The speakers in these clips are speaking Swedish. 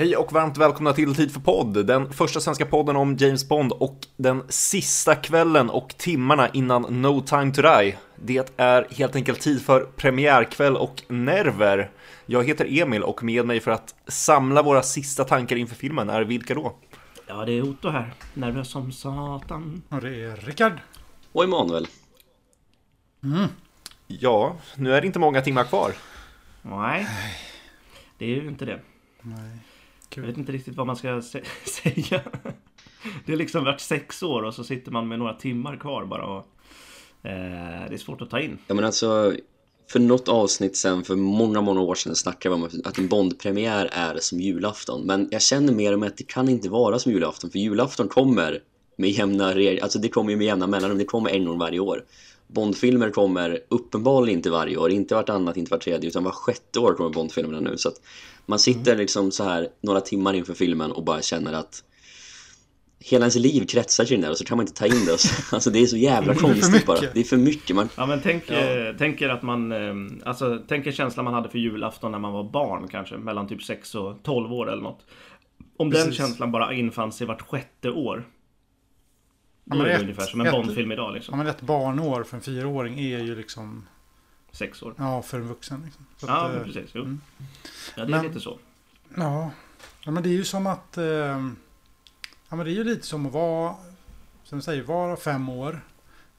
Hej och varmt välkomna till Tid för podd, den första svenska podden om James Bond och den sista kvällen och timmarna innan No Time To Die. Det är helt enkelt tid för premiärkväll och nerver. Jag heter Emil och med mig för att samla våra sista tankar inför filmen är vilka då? Ja, det är Otto här. Nervös som satan. Och det är Rickard. Och Emanuel. Ja, nu är det inte många timmar kvar. Nej, det är ju inte det. Nej. Jag vet inte riktigt vad man ska sä- säga. Det är liksom varit sex år och så sitter man med några timmar kvar bara och... Eh, det är svårt att ta in. Ja men alltså, för något avsnitt sen, för många, många år sedan snackade vi om att en Bondpremiär är som julafton. Men jag känner mer och mer att det kan inte vara som julafton, för julafton kommer med jämna regler, alltså det kommer ju med jämna mellanrum, det kommer en gång varje år. Bondfilmer kommer uppenbarligen inte varje år, inte vartannat, inte vart tredje, utan var sjätte år kommer Bondfilmerna nu. Så att man sitter liksom så här några timmar inför filmen och bara känner att hela ens liv kretsar kring det där och så kan man inte ta in det. Alltså det är så jävla konstigt bara. Det är för mycket. Man, Ja men tänk, eh, tänk er att man... Eh, alltså tänk er känslan man hade för julafton när man var barn kanske. Mellan typ 6 och 12 år eller något. Om den Precis. känslan bara infann sig vart sjätte år. Då men är ett- ungefär som en Bondfilm idag Ja, liksom. men ett barnår för en fyraåring är ju liksom, Sex år. ja, för en vuxen. Liksom. Så Ja, att, eh, precis. Jo. mm. Ja, det är Men- lite så. Ja. ja, men det är ju som att... Eh, ja, men det är ju lite som att vara, som du säger, vara fem år,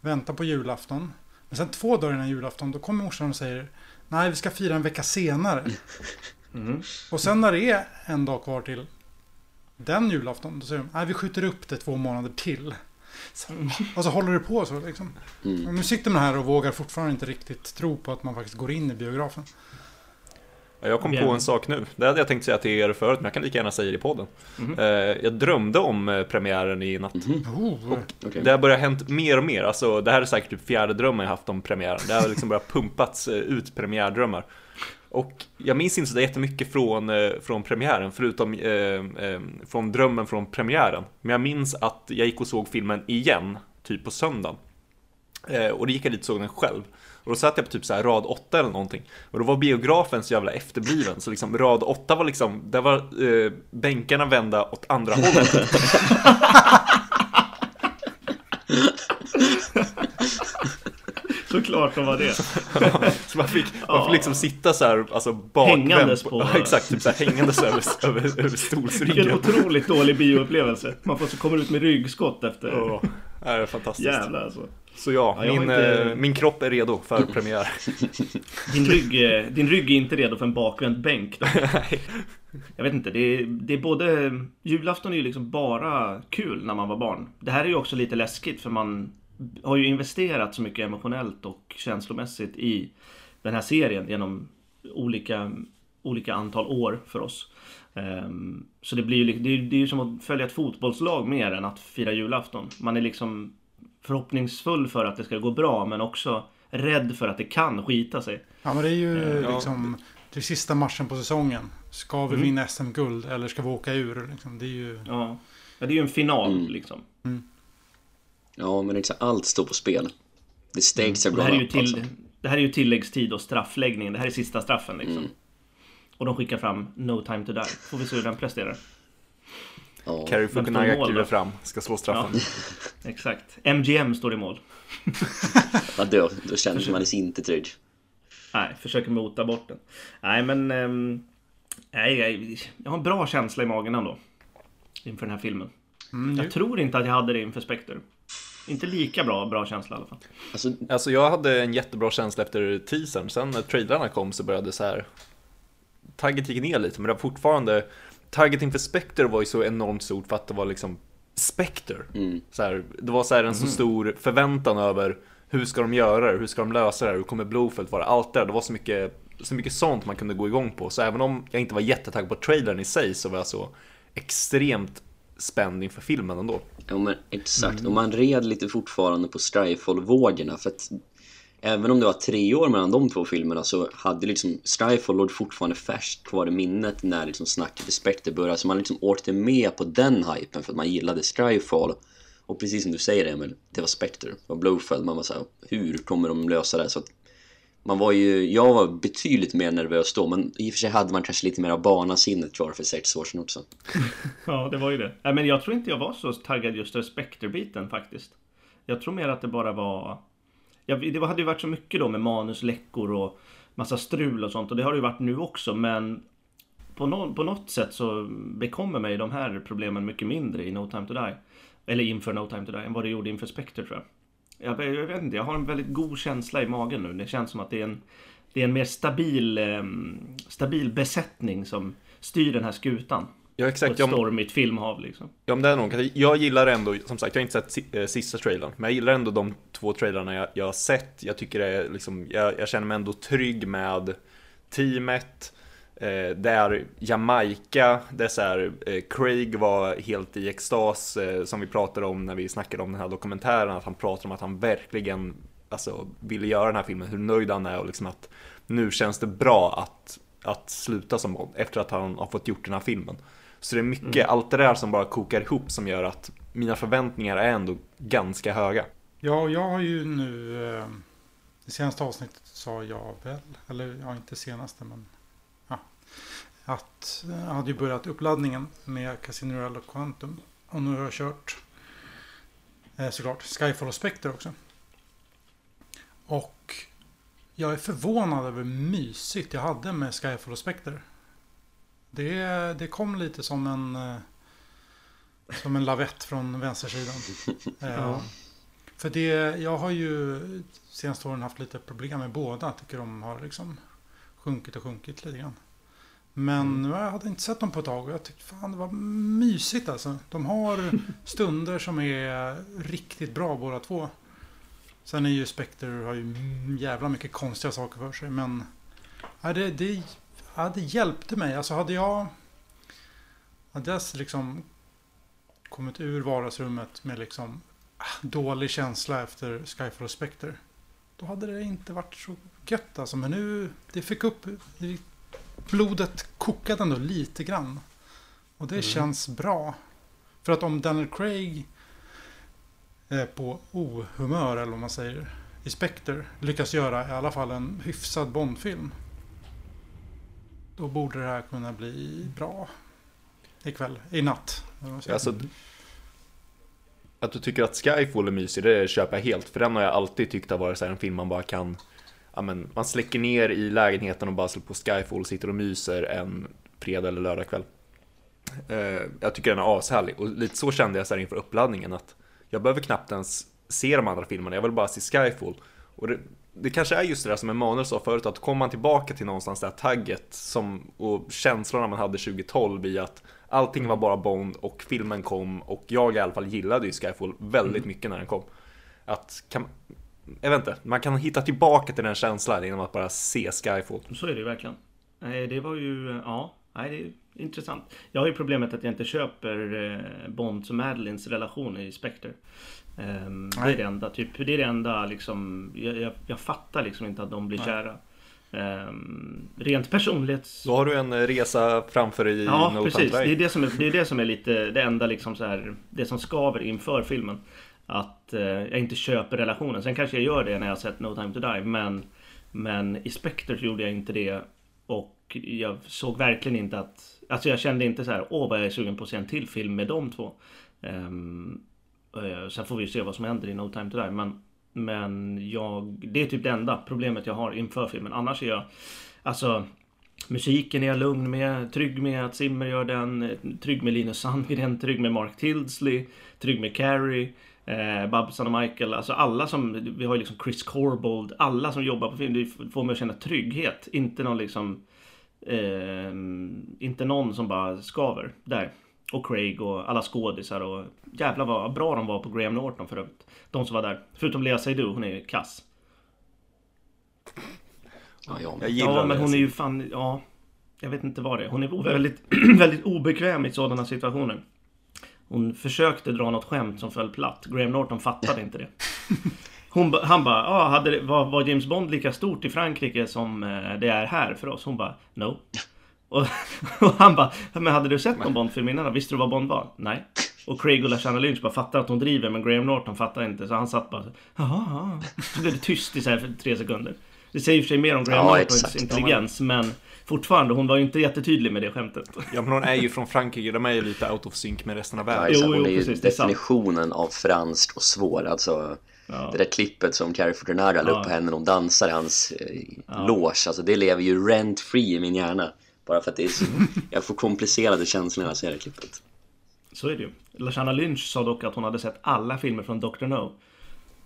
vänta på julafton. Men sen två dagar innan julafton, då kommer morsan och säger Nej, vi ska fira en vecka senare. Mhm. Och sen när det är en dag kvar till den julafton, då säger de Nej, vi skjuter upp det två månader till. Så, och så håller det på så liksom. mm. Nu sitter man här och vågar fortfarande inte riktigt tro på att man faktiskt går in i biografen. Ja, Jag kom på en sak nu, det hade jag tänkt säga till er förut men jag kan lika gärna säga det i podden. Eh, Jag drömde om eh, premiären i natt. Oh, Okej. Det har börjat hänt mer och mer, alltså det här är säkert typ fjärde drömmen jag haft om premiären. Det har liksom börjat pumpats eh, ut premiärdrömmar. Och jag minns inte så jättemycket från, eh, från premiären, förutom eh, eh, från drömmen från premiären. Men jag minns att jag gick och såg filmen igen, typ på söndagen. Eh, och då gick jag dit och såg den själv. Och då satt jag på typ så här rad 8 eller någonting. Och då var biografen så jävla efterbliven. Så liksom rad 8 var liksom, där var eh, bänkarna vända åt andra hållet. Såklart de var det. Så man fick, man fick liksom sitta så här, alltså bakvänd. Hängandes på, Ja, exakt, typ så här hängandes över, över, över Vilken stolsryggen. otroligt dålig bioupplevelse. Man får så kommer ut med ryggskott efter. Ja, det är fantastiskt. Jävlar alltså. Så ja, Ja, min, inte- eh, min kropp är redo för premiär. Din rygg, eh, din rygg är inte redo för en bakvänd bänk. Då. Jag vet inte, det är, det är både... Julafton är ju liksom bara kul när man var barn. Det här är ju också lite läskigt för man har ju investerat så mycket emotionellt och känslomässigt i den här serien genom olika, olika antal år för oss. Ehm, så det blir ju, det är, det är ju som att följa ett fotbollslag mer än att fira julafton. Man är liksom förhoppningsfull för att det ska gå bra men också rädd för att det kan skita sig. Ja, men det är ju Ja. liksom det sista matchen på säsongen. Ska vi Mm. vinna SM-guld eller ska vi åka ur? Liksom, det är ju... Ja, ja det är ju en final Mm. liksom. Ja, men exakt. Allt står på spel. The stakes Och are det, här är gone ju up till, alltså. det här är ju tilläggstid och straffläggning. Det här är sista straffen liksom. Mm. Och de skickar fram No time to die. Får vi se hur den presterar. Ja. Carrie Fukunaga kliver fram, ska slå straffen. Exakt. MGM står i mål. Ja, då, då känner man sig inte trygg. Nej, försöker mota bort den. Nej, men... ehm, nej, jag, jag har en bra känsla i magen ändå. Inför den här filmen. Mm, ju- Jag tror inte att jag hade det inför Spectre. Inte lika bra, bra känsla i alla fall. Alltså, Alltså jag hade en jättebra känsla efter teasern, sen när trailrarna kom så började så här Tagget gick ner lite, men det var fortfarande Target inför Spectre var ju så enormt stort för att det var liksom Spectre. mm. Så här, det var så här en så stor förväntan över hur ska de göra det, hur ska de lösa det, hur kommer Blowfield vara, allt det där. Det var så mycket, så mycket sånt man kunde gå igång på. Så även om jag inte var jättetaggad på trailern i sig så var jag så extremt spänd inför filmen ändå. Ja men exakt, och man red lite fortfarande på Skyfall-vågorna för att Även om det var tre år mellan de två filmerna så hade liksom Skyfall låg fortfarande färskt kvar i minnet när liksom snacket i Spectre började så man liksom åkte med på den hypen för att man gillade Skyfall och precis som du säger Emil, det var Spectre och Blowfeld, man var såhär hur kommer de lösa det? Så att man var ju, jag var betydligt mer nervös då men i och för sig hade man kanske lite mer av barnasinnet kvar för sex år sedan också. Ja, det var ju det. Men jag tror inte jag var så taggad just för Spectre-biten faktiskt. Jag tror mer att det bara var... Ja, det hade ju varit så mycket då med manusläckor och massa strul och sånt och det har det ju varit nu också men på, no på något sätt så bekommer mig de här problemen mycket mindre i No Time To Die. Eller inför No Time To Die än vad det gjorde inför Spectre tror jag. Jag, jag vet inte, jag har en väldigt god känsla i magen nu. Det känns som att det är en, det är en mer stabil, eh, stabil besättning som styr den här skutan. Ja, På exakt. ett Ja, stormigt filmhav liksom. ja, men det är nog. Jag gillar ändå, som sagt, jag har inte sett eh, sista trailern, men jag gillar ändå de två trailerna jag, jag har sett. Jag tycker det är liksom, jag, jag känner mig ändå trygg med teamet. Eh, det är Jamaica, det är så här, eh, Craig var helt i extas eh, som vi pratade om när vi snackade om den här dokumentären, att han pratar om att han verkligen alltså, ville göra den här filmen, hur nöjd han är och liksom att nu känns det bra att, att sluta som Bond efter att han har fått gjort den här filmen. Så det är mycket, allt det där som bara kokar ihop som gör att mina förväntningar är ändå ganska höga. Ja, jag har ju nu... Eh, det senaste avsnittet sa jag väl, eller ja, inte senaste men... Att jag hade ju börjat uppladdningen med Casino Royale och Quantum. Och nu har jag kört eh, såklart Skyfall och Spectre också. Och jag är förvånad över hur mysigt jag hade med Skyfall och Spectre. Det, det kom lite som en... Eh, som en lavett från vänstersidan. Eh, Ja. För det, jag har ju senaste åren haft lite problem med båda. Jag tycker de har liksom sjunkit och sjunkit lite grann. Men har jag hade inte sett dem på ett tag och jag tyckte fan det var mysigt alltså. De har stunder som är riktigt bra båda två. Sen är ju Spectre har ju jävla mycket konstiga saker för sig men ja, det, det, ja, det hjälpte mig. Alltså hade jag hade jag liksom kommit ur vardagsrummet med liksom ah, dålig känsla efter Skyfall och Spectre. Då hade det inte varit så gött alltså. Men nu, det fick upp, det, blodet kokade ändå lite grann. Och det känns bra. För att om Daniel Craig är på ohumör eller vad man säger i Spectre lyckas göra i alla fall en hyfsad Bondfilm. Då borde det här kunna bli bra ikväll, i natt. Alltså, att du tycker att Skyfall är mysig, det köper jag helt. För den har jag alltid tyckt har varit en film man bara kan Ja, men man släcker ner i lägenheten och bara slår på Skyfall och sitter och myser en fredag eller lördagkväll. Eh, jag tycker den är ashärlig och lite så kände jag så här inför uppladdningen att jag behöver knappt ens se de andra filmerna, jag vill bara se Skyfall. Och det, det kanske är just det där som Emanuel sa förut, att kommer man tillbaka till någonstans det här tagget som, och känslorna man hade 2012 i att allting var bara Bond och filmen kom och jag i alla fall gillade ju Skyfall väldigt mycket när den kom. Att kan, jag vet inte, man kan hitta tillbaka till den känslan genom att bara se Skyfall. Så är det ju verkligen. Nej, det var ju, ja, nej, det är intressant. Jag har ju problemet att jag inte köper eh, Bonds och Madeleines relation i Spectre. Ehm, det är det enda, typ, det är det enda liksom, jag, jag, jag fattar liksom inte att de blir Nej. kära. Ehm, rent personlighets... Då har du en resa framför dig i Ja, No precis. Det är det, som är, det är det som är lite det enda liksom så här, det som skaver inför filmen. Att eh, jag inte köper relationen. Sen kanske jag gör det när jag har sett No Time To Die. Men, men i Spectre gjorde jag inte det. Och jag såg verkligen inte att... Alltså jag kände inte så här, åh vad jag är sugen på att se en till film med de två. Um, eh, sen får vi ju se vad som händer i No Time To Die. Men, men jag, det är typ det enda problemet jag har inför filmen. Annars är jag... Alltså... Musiken är jag lugn med, trygg med att Zimmer gör den, trygg med Linus Sandgren, trygg med Mark Tildesley, trygg med Carrie, eh, Babson och Michael. Alltså alla som, vi har ju liksom Chris Corbold, alla som jobbar på film, det får mig att känna trygghet. Inte någon liksom, eh, inte någon som bara skaver där. Och Craig och alla skådisar och jävlar vad bra de var på Graham Norton för övrigt. De som var där. Förutom Lea Seydoux, hon är kass. Ja, ja, Jag men, gillar Ja, men hon är ju fan, ja. Jag vet inte vad det är. Hon är väldigt, väldigt obekväm i sådana situationer. Hon försökte dra något skämt som föll platt. Graham Norton fattade inte det. Hon, ba- han bara, ah, hade var, var James Bond lika stort i Frankrike som eh, det är här för oss? Hon bara, no. Och, och han bara, men hade du sett någon Bond-film innan? Visste du vad Bond var? Nej. Och Craig och Lashana Lynch bara fattar att hon driver men Graham Norton fattar inte så han satt bara Jaha, jaha. Så blev det tyst i så här för tre sekunder. Det säger för sig mer om Graham Ja, Nortons exakt. intelligens, men fortfarande, hon var ju inte jättetydlig med det skämtet. Ja men hon är ju från Frankrike, de är ju lite out of sync med resten av Ja, världen. Jo, Hon jo, är ju precis, definitionen av franskt och svår. Alltså, Ja. det där klippet som Carrie Fortunara la Ja. upp på henne när hon dansar i hans eh, loge. Alltså, det lever ju rent free i min hjärna. Bara för att det är så, jag får komplicerade känslor när jag ser det klippet. Så är det ju. Lashana Lynch sa dock att hon hade sett alla filmer från Dr. No.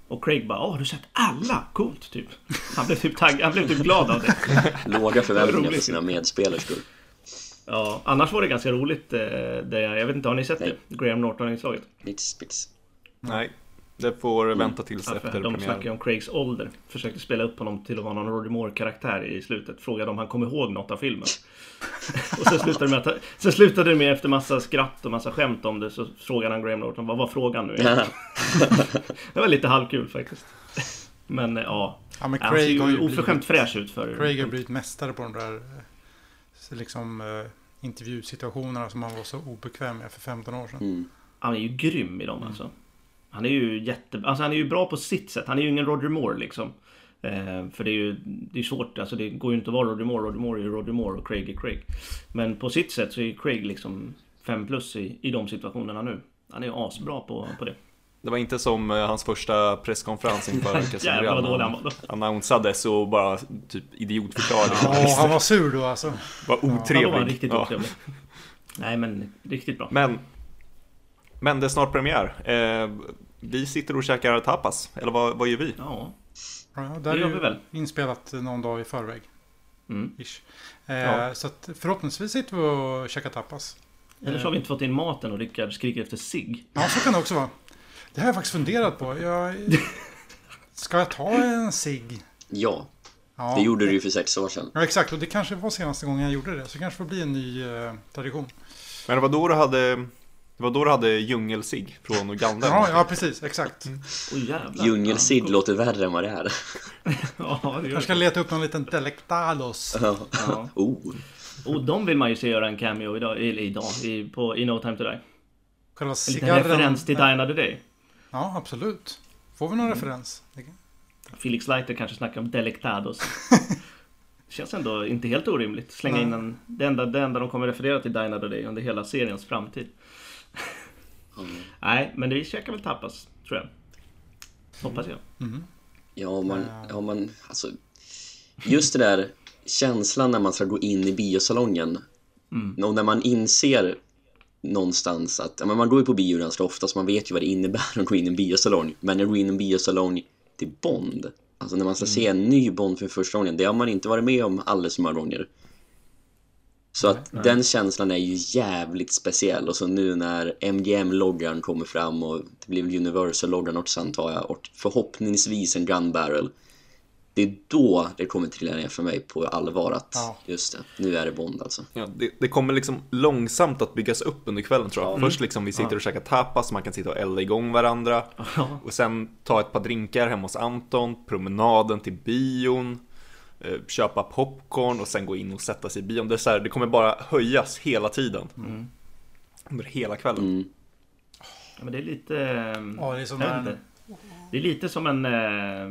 Och Craig bara Åh, har du sett alla? Coolt, typ. Han blev typ, tagg, han blev typ glad av det. Låga förväntningar roligt. sina medspelerskor. Ja, annars var det ganska roligt. eh, Det, jag vet inte, har ni sett Nej. det? Graham Norton-inslaget? Bits, bits. Nej, det får vänta tills Ja, efter för de snackar ju premiären. om Craigs ålder. Försökte spela upp honom till att vara någon Roger Moore-karaktär i slutet. Frågade om han kom ihåg något av filmen. och sen slutade, med att, sen slutade det med efter massa skratt och massa skämt om det. Så frågade han Graham Norton, vad var frågan nu? det var lite halvkul faktiskt. Men eh, ja, Ja, men han ser Craig har ju ju oförskämt blivit, fräsch ut för... Craig har blivit mästare på de där eh, liksom, eh, intervjusituationerna som han var så obekväm med för 15 år sedan. Mm. Han är ju grym i dem alltså. Han är ju jätte... Alltså han är ju bra på sitt sätt. Han är ju ingen Roger Moore liksom. Eh, för det är ju det är svårt, alltså det går ju inte att vara Roger Moore. Roger Moore är ju Roger Moore och Craig är Craig. Men på sitt sätt så är Craig liksom 5 plus i, i de situationerna nu. Han är ju asbra på, på det. Det var inte som eh, hans första presskonferens inför Casino Jävlar han Han var. annonsades och bara typ idiotförklarade. Ja, han var sur då alltså. var Han var otrevlig. riktigt Ja. otrevlig. Nej men riktigt bra. Men, men det är snart premiär. Eh, vi sitter och käkar tapas, eller vad, vad gör vi? Ja. Ja, Det där gör är vi väl. inspelat någon dag i förväg. Mm. Ish. Eh, Ja. Så att förhoppningsvis sitter vi och käkar tapas. Eller så har vi inte fått in maten och Rickard skriker efter sig. Ja, så kan det också vara. Det har jag faktiskt funderat på. Jag... Ska jag ta en cigg? Ja, Ja. det gjorde du ju för sex år sedan. Ja, exakt. Och det kanske var senaste gången jag gjorde det. Så det kanske får bli en ny eh, tradition. Men det var då du hade, det var då du hade djungelsig från Uganda. Ja, ja precis. Exakt. Jävlar. Djungelsidd Ja, låter värre än vad det är. Ja, det Jag ska det. leta upp någon liten delectados. Ja. Ja. Oh, Och de vill man ju se göra en cameo idag, eller idag i, på, i No Time To Die. Själva En liten referens till Die Another Day. Ja, absolut. Får vi någon Mm. referens? Felix Leiter kanske snackar om Delectados. Känns ändå inte helt orimligt. Slänga in en... Det enda, det enda de kommer referera till Die Another Day under hela seriens framtid. Nej, men vi käkar väl tapas, tror jag. Hoppas jag. Ja, man, ja, man, alltså, just det där känslan när man ska gå in i biosalongen. Och när man inser någonstans att, ja, men man går ju på bio ganska ofta så man vet ju vad det innebär att gå in i en biosalong. Men att gå in i en biosalong till Bond alltså när man ska se en ny Bond för första gången det har man inte varit med om alldeles för många gånger så att den känslan är ju jävligt speciell och så nu när MGM-loggan kommer fram och det blir väl Universal-loggan också antar jag och förhoppningsvis en Gun Barrel det är då det kommer trilla ner för mig på allvar att Ja. just det, nu är det Bond alltså. Ja, det, det kommer liksom långsamt att byggas upp under kvällen tror jag. Först liksom vi sitter och käkar tapas, man kan sitta och elda igång varandra. Och sen ta ett par drinkar hemma hos Anton, promenaden till bion, köpa popcorn och sen gå in och sätta sig i bion. Det, är så här, det kommer bara höjas hela tiden. Under hela kvällen. Mm. Ja, men det är lite... Ja, det är som en- inte. Det är lite som en eh,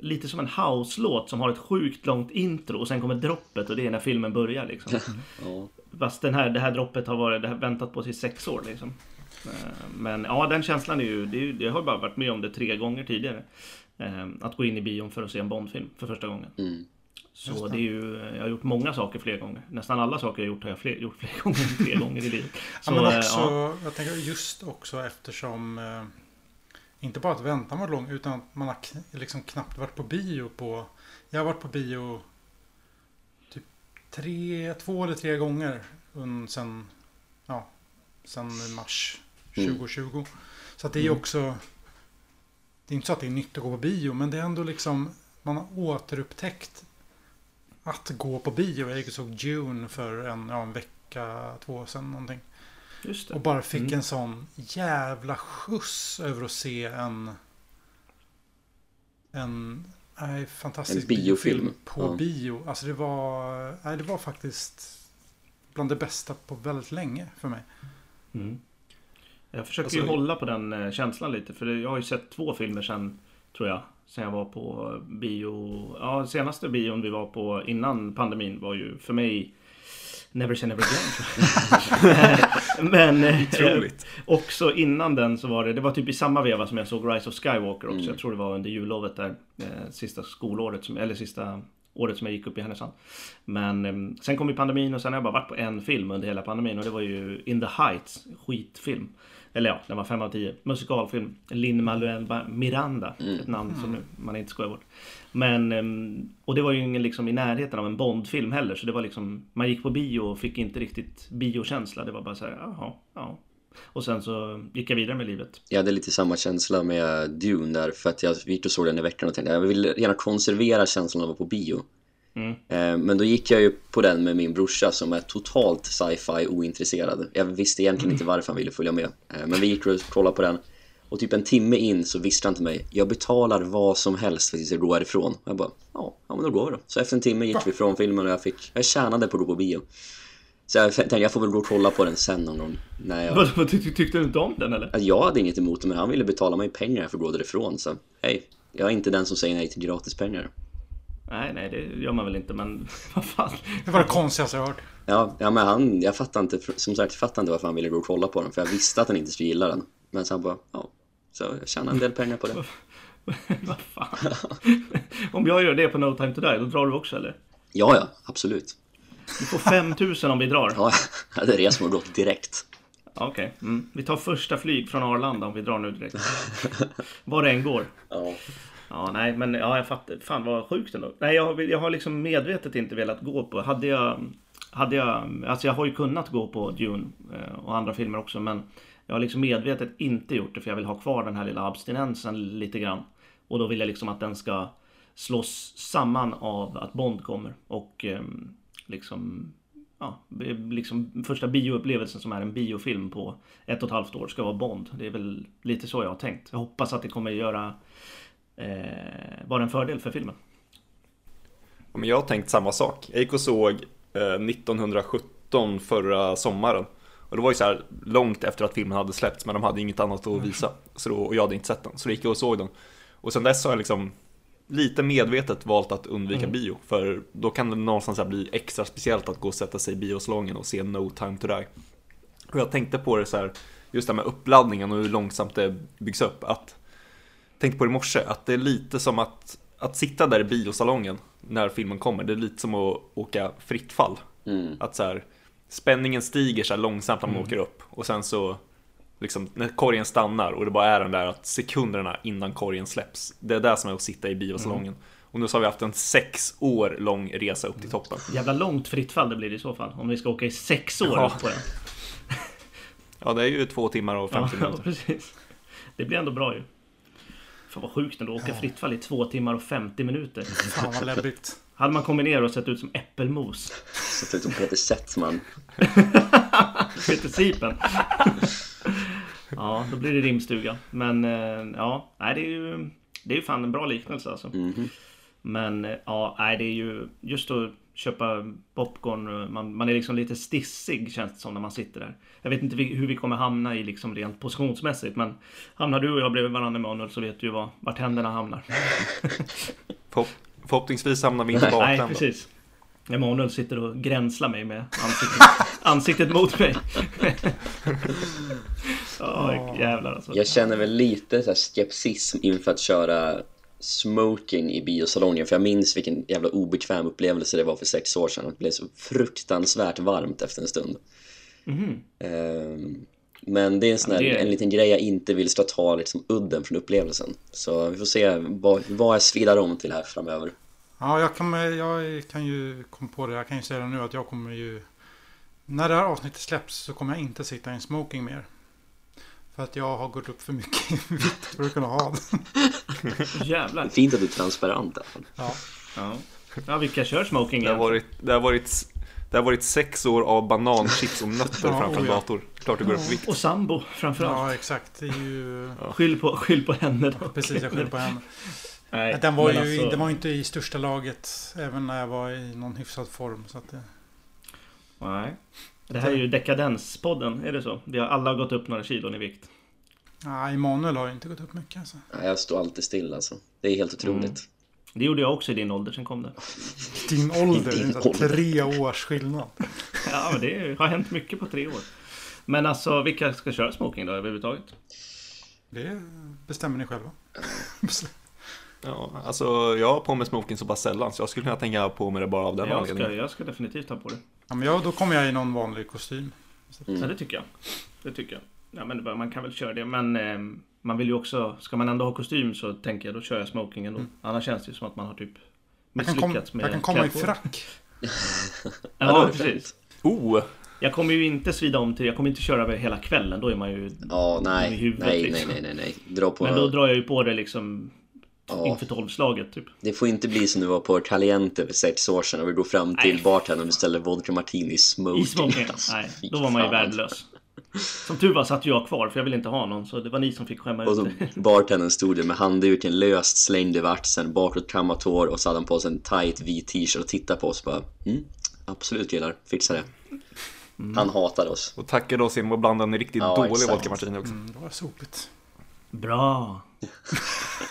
Lite som en house-låt som har ett sjukt långt intro och sen kommer droppet och det är när filmen börjar liksom. Ja. Fast den här, det här droppet har varit, det har väntat på sig i sex år liksom. Eh, Men ja, den känslan är ju, det är ju, jag har bara varit med om det tre gånger tidigare. Eh, Att gå in i bion för att se en Bondfilm för första gången. Mm. Så det är ju, jag har gjort många saker fler gånger. Nästan alla saker jag gjort har jag fler, gjort fler gånger än tre gånger i livet. Så, ja, men eh, också, ja. jag tänker just också eftersom eh, inte bara att väntan var lång utan att man har liksom knappt varit på bio på Jag har varit på bio typ tre, två eller tre gånger sen, ja, sen mars Mm. 2020. Så att det är ju också Det är inte så att det är nytt att gå på bio men det är ändå liksom Man har återupptäckt Att gå på bio. Jag gick och såg Dune för en, ja, en vecka, två sedan någonting. Just det. Och bara fick Mm. en sån jävla skjuts över att se en... En nej, fantastisk En biofilm. på Ja. bio. Alltså det var... Nej, det var faktiskt bland det bästa på väldigt länge för mig. Mm. Jag försöker ju Alltså- hålla på den eh, känslan lite för jag har ju sett två filmer sen Tror jag. Sen jag var på bio. Ja, senaste bion vi var på innan pandemin var ju för mig Never say never again. Men eh, Otroligt. också innan den så var det, det var typ i samma veva som jag såg Rise of Skywalker också. Mm. Jag tror det var under jullovet där. Eh, sista skolåret, som, eller sista året som jag gick upp i Härnösand. Men eh, sen kom ju pandemin och sen har jag bara varit på en film under hela pandemin och det var ju In the Heights, skitfilm. Eller ja, den var 5 av 10. Musikalfilm. Lin Manuel Miranda. Ett namn som man inte skojar bort. Men, ehm, och det var ju ingen liksom i närheten av en Bondfilm heller. Så det var liksom, man gick på bio och fick inte riktigt biokänsla. Det var bara så här, jaha, ja. Och sen så gick jag vidare med livet. Jag hade lite samma känsla med Dune där för att jag gick och såg den i veckan och tänkte jag vill gärna konservera känslan av att vara på bio. Mm. Men då gick jag ju på den med min brorsa som är totalt sci-fi ointresserad. Jag visste egentligen inte varför han ville följa med. Eh, Men vi gick och kollade på den. Och typ en timme in så visste han till mig, jag betalar vad som helst för att vi ska gå härifrån. Och jag bara, ja, ja men då går vi då. Så efter en timme gick vi från filmen och jag fick, jag tjänade på att gå på bio. Så jag tänkte, jag får väl gå och kolla på den sen någon gång. När jag... Vad, tyck- tyckte du inte om den eller? Att jag hade inget emot det, men han ville betala mig pengar för att gå därifrån. Så hej, jag är inte den som säger nej till gratispengar. Nej, nej, det gör man väl inte, men vad fan. Det var det konstigaste jag hört. Ja, ja men han, jag fattar inte, som sagt, jag fattar inte varför han ville gå och kolla på den, för jag visste att han inte skulle gilla den. Men så han bara, ja, så jag tjänade en del pengar på det. vad fan. Om jag gör det på No Time To Die, då drar du också eller? Ja, ja, absolut. Du får 5000 om vi drar. Ja, jag hade rest mig och gått direkt. Ja, Okej, mm. vi tar första flyg från Arlanda om vi drar nu direkt. Var det än går. Ja. Ja, nej, men ja, jag fattar. Fan vad sjukt ändå. Nej, jag, har- jag har liksom medvetet inte velat gå på. Hade jag, hade jag, alltså jag har ju kunnat gå på Dune eh, och andra filmer också, men jag har liksom medvetet inte gjort det för jag vill ha kvar den här lilla abstinensen lite grann. Och då vill jag liksom att den ska slås samman av att Bond kommer och ehm, liksom Ja, liksom första bioupplevelsen som är en biofilm på ett och ett halvt år ska vara Bond. Det är väl lite så jag har tänkt. Jag hoppas att det kommer göra eh, vara en fördel för filmen. Men jag har tänkt samma sak. Jag gick och såg eh, 1917 förra sommaren. Och det var ju så här långt efter att filmen hade släppts men de hade inget annat att visa. Så då, och jag hade inte sett den. Så då gick jag och såg den. Och sen dess har jag liksom lite medvetet valt att undvika bio. För då kan det någonstans bli extra speciellt att gå och sätta sig i biosalongen och se No time to die. Och jag tänkte på det så här, just det här med uppladdningen och hur långsamt det byggs upp. Att, tänkte på det i morse, att det är lite som att, att sitta där i biosalongen när filmen kommer. Det är lite som att åka fritt fall. Mm. Att så här, spänningen stiger så här långsamt när man åker upp. Och sen så, liksom, när korgen stannar och det bara är den där att sekunderna innan korgen släpps. Det är det som är att sitta i biosalongen. Och nu så har vi haft en sex år lång resa upp till toppen. Jävla långt fritt fall det blir i så fall. Om vi ska åka i sex år Ja. upp på den. Ja, det är ju två timmar och 50 Ja, minuter. precis. Det blir ändå bra ju. Fan vad sjukt ändå. Åka fritt fall i två timmar och 50 minuter. Fan vad läbbigt. Hade man kommit ner och sett ut som äppelmos. Sett ut som Peter Settman. Peter Sipen. Ja, då blir det rimstuga. Men eh, ja, nej det är ju... Det är ju fan en bra liknelse alltså. Mhm. Men eh, ja, nej det är ju just att köpa popcorn. Man, man är liksom lite stissig känns det som när man sitter där. Jag vet inte hur vi kommer hamna i liksom rent positionsmässigt. Men hamnar du och jag bredvid varandra Emanuel så vet du ju var, vart händerna hamnar. Förhopp förhoppningsvis hamnar vi inte Nej, bakvända. precis. Emanuel sitter och gränslar mig med ansiktet, ansiktet mot mig. Ja, jävlar alltså. Jag känner väl lite så här skepsism inför att köra smoking i biosalongen för jag minns vilken jävla obekväm upplevelse det var för sex år sedan. Det blev så fruktansvärt varmt efter en stund. Mhm. Ehm, Men det är en, sån Ja, här, det är- en liten grej jag inte vill ska ta liksom udden från upplevelsen. Så vi får se vad, vad jag svidar om till här framöver. Ja, jag kan, jag kan ju komma på det. Jag kan ju säga det nu att jag kommer ju... När det här avsnittet släpps så kommer jag inte sitta i en smoking mer. För att jag har gått upp för mycket i vikt för att kunna ha det. Jävlar. Fint att du är transparent i alla fall. Ja. Ja. ja, vilka kör smoking Det har, varit, det, har varit, det har varit sex år av bananchips och nötter Ja, framför en oh ja. dator. Klart det går upp i vikt. Och sambo framförallt. ja, exakt. Det är ju... Skyll, på, skyll på henne då. Precis, jag skyller på henne. Nej, Den var ju alltså- den var inte i största laget. Även när jag var i någon hyfsad form. Så att det, Nej. Det här är ju Dekadenspodden, är det så? Vi har alla gått upp några kilon i vikt. Nej, Emanuel har ju inte gått upp mycket alltså. Nej, Jag står alltid still alltså. Det är helt otroligt. Det gjorde jag också i din ålder, sen kom det. Din ålder, Din det är så ålder. tre års skillnad. Ja, men det har hänt mycket på tre år. Men alltså, vilka ska köra smoking då överhuvudtaget? Det bestämmer ni själva. Ja, alltså jag har på mig smoking så pass sällan så jag skulle kunna tänka på mig det bara av den Jag ska, anledningen. jag ska definitivt ha på det. Ja, men jag, då kommer jag i någon vanlig kostym. Ja, det tycker jag. Det tycker jag. Ja, men man kan väl köra det. Men eh, man vill ju också, ska man ändå ha kostym så tänker jag då kör jag smoking ändå. Annars känns det ju som att man har typ Jag kan, kom, misslyckats med jag kan komma i frack. Ja, precis. Oh! Jag kommer ju inte svida om till, jag kommer inte köra över hela kvällen. Då är man ju... Ja, I nej. huvudet, Nej, nej, liksom. nej, nej, nej. Dra på... Men då drar jag ju på det liksom Ja. inför tolvslaget typ. Det får inte bli som det var på Caliente för sex år sedan och vi går fram till bartendern och beställer vodka martini i smoking. I smoking. Alltså, Nej, då var man ju värdelös. Som tur var satt jag kvar för jag ville inte ha någon. Så det var ni som fick skämma Och ut det. bartendern stod där med handduken löst slängd över axeln, bakåtkammat hår och så hade han på sig en tight vit t-shirt och tittade på oss och bara mm, Absolut killar, fixa det. Mm. Han hatade oss. Och tackade oss genom att blanda en riktigt Ja, dålig vodka martini också. Mm, det var sopigt. Bra!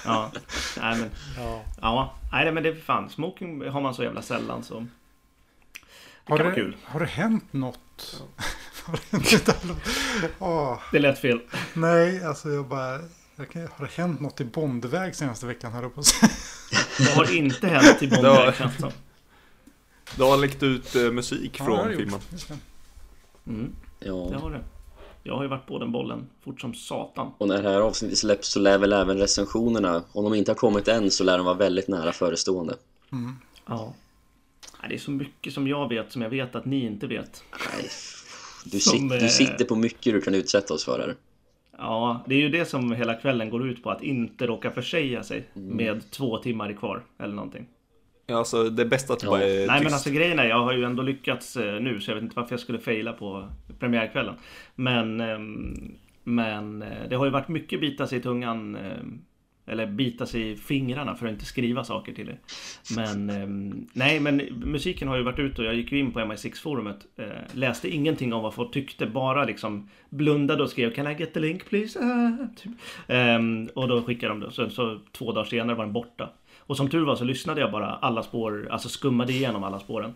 Ja, nej men... Ja. Ja, nej men det är fan. Smoking har man så jävla sällan så... Det Har, kan vara det, kul. har det hänt något? Har det hänt- Åh, Det lät fel. nej, alltså jag bara... Jag kan, har det hänt något i Bondväg senaste veckan här uppe? Det har inte hänt i. Bondväg känns det som. Det har läckt ut eh, musik Ja, det från det filmen. Det. Mm, det Ja. har det. Jag har ju varit på den bollen fort som satan. Och när det här avsnittet släpps så lär väl även recensionerna, om de inte har kommit än så lär de vara väldigt nära förestående. Mm. Ja. Det är så mycket som jag vet som jag vet att ni inte vet. Nej. Du, Som, sit, eh, du sitter på mycket du kan utsätta oss för här. Ja, det är ju det som hela kvällen går ut på. Att inte råka försäga sig med två timmar kvar eller någonting. Alltså det bästa att det Ja. bara är Nej men tyst. alltså grejen är, jag har ju ändå lyckats eh, nu så jag vet inte varför jag skulle faila på premiärkvällen. Men, ehm, men eh, det har ju varit mycket bita sig i tungan. ehm, Eller bita sig i fingrarna för att inte skriva saker till er. Men ehm, nej men musiken har ju varit ute och jag gick ju in på MI6-forumet. eh, Läste ingenting om vad folk tyckte, bara liksom blundade och skrev Can I get the link please? Ah, typ. Ehm, och då skickade de det. Så, så två dagar senare var den borta. Och som tur var så lyssnade jag bara alla spår, alltså skummade igenom alla spåren.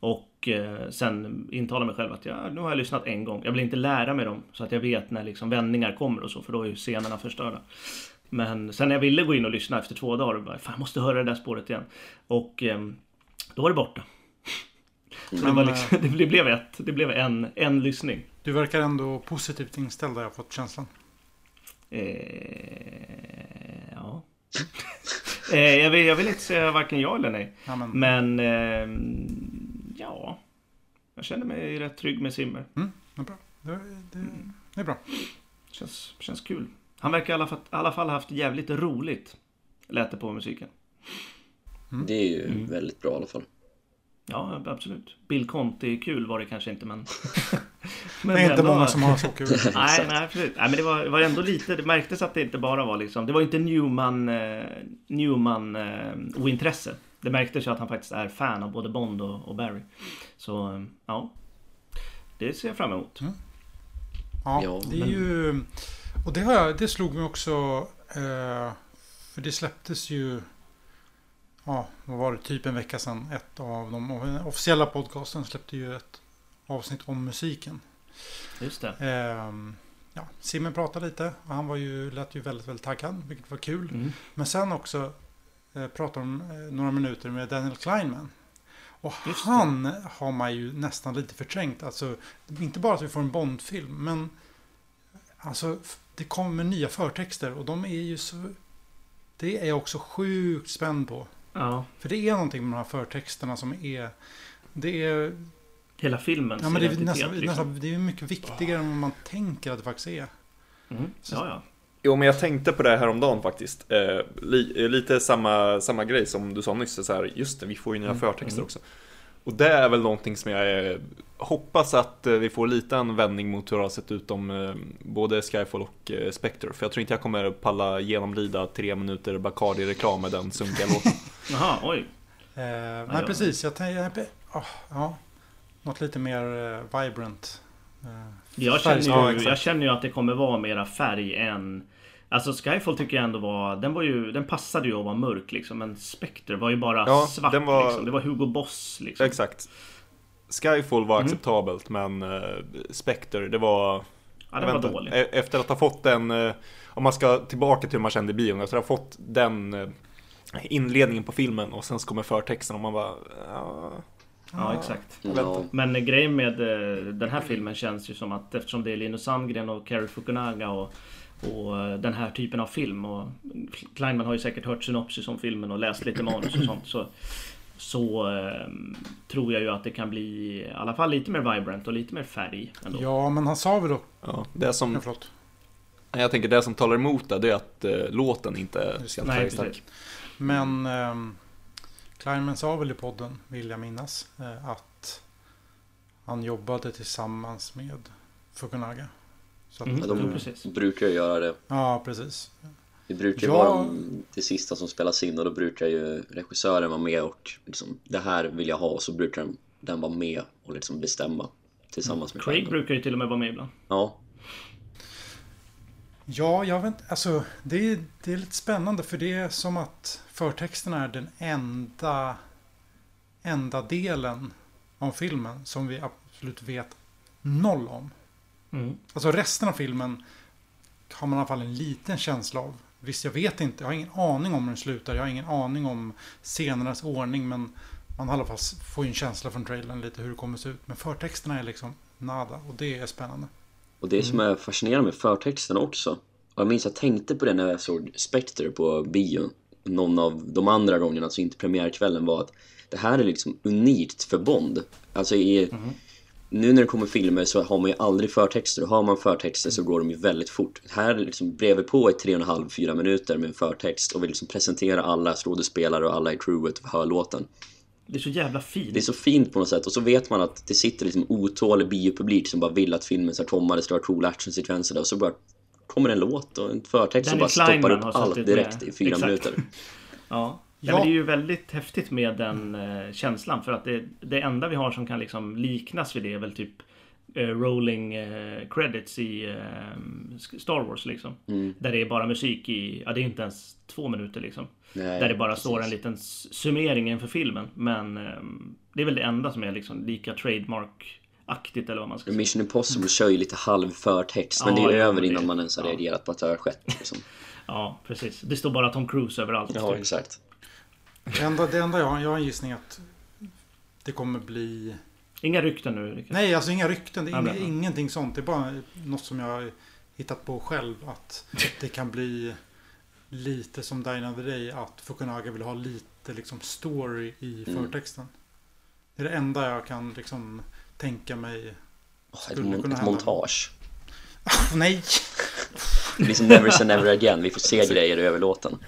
Och eh, sen intalade mig själv att ja, nu har jag lyssnat en gång. Jag vill inte lära mig dem så att jag vet när liksom vändningar kommer och så, för då är ju scenerna förstörda. Men sen när jag ville gå in och lyssna efter två dagar, bara, fan jag måste höra det där spåret igen. Och ehm, då var det borta. Så det, Men, var liksom, det blev ett, det blev en, en lyssning. Du verkar ändå positivt inställd har jag fått känslan. Eh, ja. Eh, jag, vill, jag vill inte säga varken ja eller nej. Ja, men, Men ehm, ja, jag känner mig rätt trygg med Simmer. mm, det är bra. Det, det, det är bra. Känns, känns kul. Han verkar i alla fall, i alla fall ha haft jävligt roligt. Lät det på musiken. Det är ju Mm. väldigt bra i alla fall. Ja, absolut. Bill Conti kul var det kanske inte men... men Det är inte ändå- många som har så kul. Nej, nej, precis. Nej, men det var, var ändå lite, det märktes att det inte bara var liksom, det var inte Newman, eh, Newman eh, ointresse. Det märktes ju att han faktiskt är fan av både Bond och, och Barry. Så, eh, ja. Det ser jag fram emot. Ja, Ja, det är ju... Och det, har jag, det slog mig också... Eh, för det släpptes ju... Ja, vad var det? Typ en vecka sedan. Ett av de officiella podcasten släppte ju ett avsnitt om musiken. Just det. Ehm, ja, Simon pratade lite och han var ju, lät ju väldigt, väldigt taggad, vilket var kul. Mm. Men sen också eh, pratade de eh, några minuter med Daniel Kleinman. Och Just det. han har man ju nästan lite förträngt. Alltså, inte bara att vi får en Bondfilm, men alltså, det kommer nya förtexter och de är ju så... Det är jag också sjukt spänd på. Ja, För det är någonting med de här förtexterna som är... Det är, hela filmens ja, men det är, nästan, liksom. nästan, det är mycket viktigare än vad man tänker att det faktiskt är. Mm. Ja, ja. Jo, men jag tänkte på det här om dagen faktiskt. Eh, li, eh, lite samma, samma grej som du sa nyss. Så här, just det, vi får ju nya Mm. förtexter Mm. också. Och det är väl någonting som jag eh, hoppas att eh, vi får lite en vändning mot hur det har sett ut om eh, både Skyfall och Spectre. För jag tror inte jag kommer palla genomlida tre minuter Bacardi-reklam med den sunkiga låten. Jaha, oj. Eh, nej, ja. precis. Jag tänkte... Oh, ja, något lite mer eh, vibrant. Eh, Jag känner, ja, ju, jag känner ju att det kommer vara mera färg än... Alltså Skyfall tycker jag ändå var... Den var ju... Den passade ju att vara mörk liksom. Men Spectre var ju bara Ja, svart den var- liksom. Det var Hugo Boss liksom. Exakt. Skyfall var Mm. acceptabelt, men uh, Spectre, det var... Ja, den var dålig. e- Efter att ha fått den, eh, om man ska tillbaka till hur man kände i bion, efter att ha fått den eh, inledningen på filmen och sen så kommer förtexten och man bara... Ja, Ja, exakt. Ja, Men grejen med eh, den här filmen känns ju som att eftersom det är Linus Sandgren och Cary Fukunaga och, och eh, den här typen av film och Kleinman har ju säkert hört synopsis om filmen och läst lite manus och sånt så så eh, tror jag ju att det kan bli i alla fall lite mer vibrant och lite mer färg ändå. Ja, men han sa väl då... ja, det som, Ja, jag tänker det som talar emot det, det är att eh, låten inte är Nej, färgstark. Men um, Kleinman sa väl i podden, vill jag minnas, eh, att han jobbade tillsammans med Fukunaga. Så att, Mm, Ja, de precis. brukar ju göra det. Ja, precis. Det brukar ju Ja. vara det sista som spelas in och då brukar ju regissören vara med och liksom, det här vill jag ha och så brukar den, den vara med och liksom bestämma tillsammans med Craig brukar ju till och med vara med ibland. Ja, Ja, jag vet inte. Alltså, det är, det är lite spännande för det är som att förtexten är den enda, enda delen av filmen som vi absolut vet noll om. Mm. Alltså resten av filmen har man i alla fall en liten känsla av. Visst, jag vet inte. Jag har ingen aning om hur den slutar. Jag har ingen aning om scenernas ordning. Men man i alla fall får ju en känsla från trailern lite hur det kommer se ut. Men förtexterna är liksom nada. Och det är spännande. och det som är fascinerande med förtexten också. Och jag minns jag tänkte på det när jag såg Spectre på bio. Någon av de andra gångerna, alltså inte premiärkvällen, var att det här är liksom unikt för Bond. Alltså i, nu när det kommer filmer så har man ju aldrig förtexter och har man förtexter så går de ju väldigt fort. Här liksom bredvid på i tre och en halv, fyra minuter med en förtext och vill liksom presentera alla skådespelare och alla i crewet och hör låten. Det är så jävla fint. Det är så fint på något sätt och så vet man att det sitter liksom otålig biopublik som bara vill att filmen ska komma, det ska vara coola actionsekvenser där och så bara kommer en låt och en förtext som bara stoppar Kleinman upp har allt direkt med. i fyra Exakt. minuter. Ja. Ja. Ja. men det är ju väldigt häftigt med den eh, känslan för att det, det enda vi har som kan liksom liknas vid det är väl typ eh, rolling eh, credits i eh, Star Wars liksom. Mm. Där det är bara musik i, ja det är inte ens två minuter liksom. Nej, där det bara precis. står en liten summering inför filmen. Men ehm, det är väl det enda som är liksom lika trademark-aktigt eller vad man ska säga. Mission Impossible kör ju lite halv förtext men Ja, det är ja, över det- innan man ens har ja. reagerat på att det har skett. Liksom. Ja, precis. Det står bara Tom Cruise överallt. Ja, typ. exakt. Det enda, det enda jag har, jag har en gissning att det kommer bli... Inga rykten nu. Rickard. Nej, alltså inga rykten. Det är Ja, inga, ingenting sånt. Det är bara något som jag har hittat på själv. Att det kan bli lite som Dine of the Day. Att Fukunaga vill ha lite liksom story i Mm. förtexten. Det är det enda jag kan liksom tänka mig. Skulle kunna ett hända. montage. Nej! Det blir som Never say never again. Vi får se grejer över låten.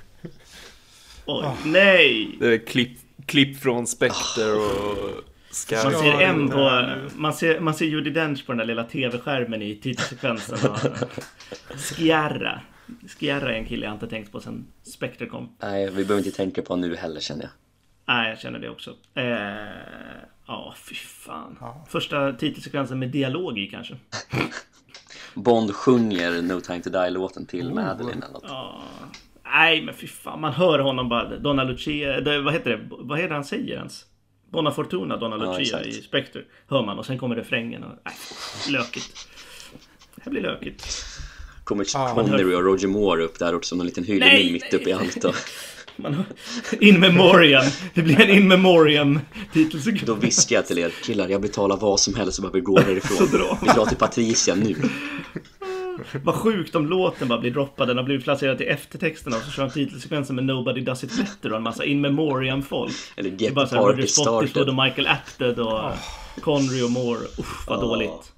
Oj, Ah. nej! Det är klipp, klipp från Spectre och Sky. Man ser en på... Man ser, man ser Judi Dench på den där lilla tv-skärmen i titelsekvensen. och Sciarra. Sciarra är en kille jag inte tänkt på sen Spectre kom. Nej, vi behöver inte tänka på honom nu heller känner jag. Nej, jag känner det också. Eh, Ja, fy fan. Ja. Första titelsekvensen med dialog i kanske. Bond sjunger No time to die-låten till Madeline eller något. Ja. Nej, men fy fan. Man hör honom bara. Donna Lucia. Det, vad heter det? Vad är det han säger ens? Bona Fortuna, Donna Ja, Lucia exakt. i Spectre. Hör man och sen kommer refrängen. Och, nej, lökigt. Det här blir lökigt. Kommer Ja, Connery och Roger Moore upp där också, någon liten hyllning mitt uppe i allt. Man in memoriam. Det blir en in memoriam titelsekvens. då viskar jag till er, killar jag betalar vad som helst och bara vi går härifrån. Så. Vi drar till Patricia nu. Vad sjukt om låten bara blir droppad. Den har blivit placerad i eftertexterna och så kör han titelsekvensen med Nobody Does It Better och en massa in memoriam folk. Eller Get bara the såhär Roger Spottiswood och Michael Apted och Connery och Moore. Usch vad Ja. dåligt.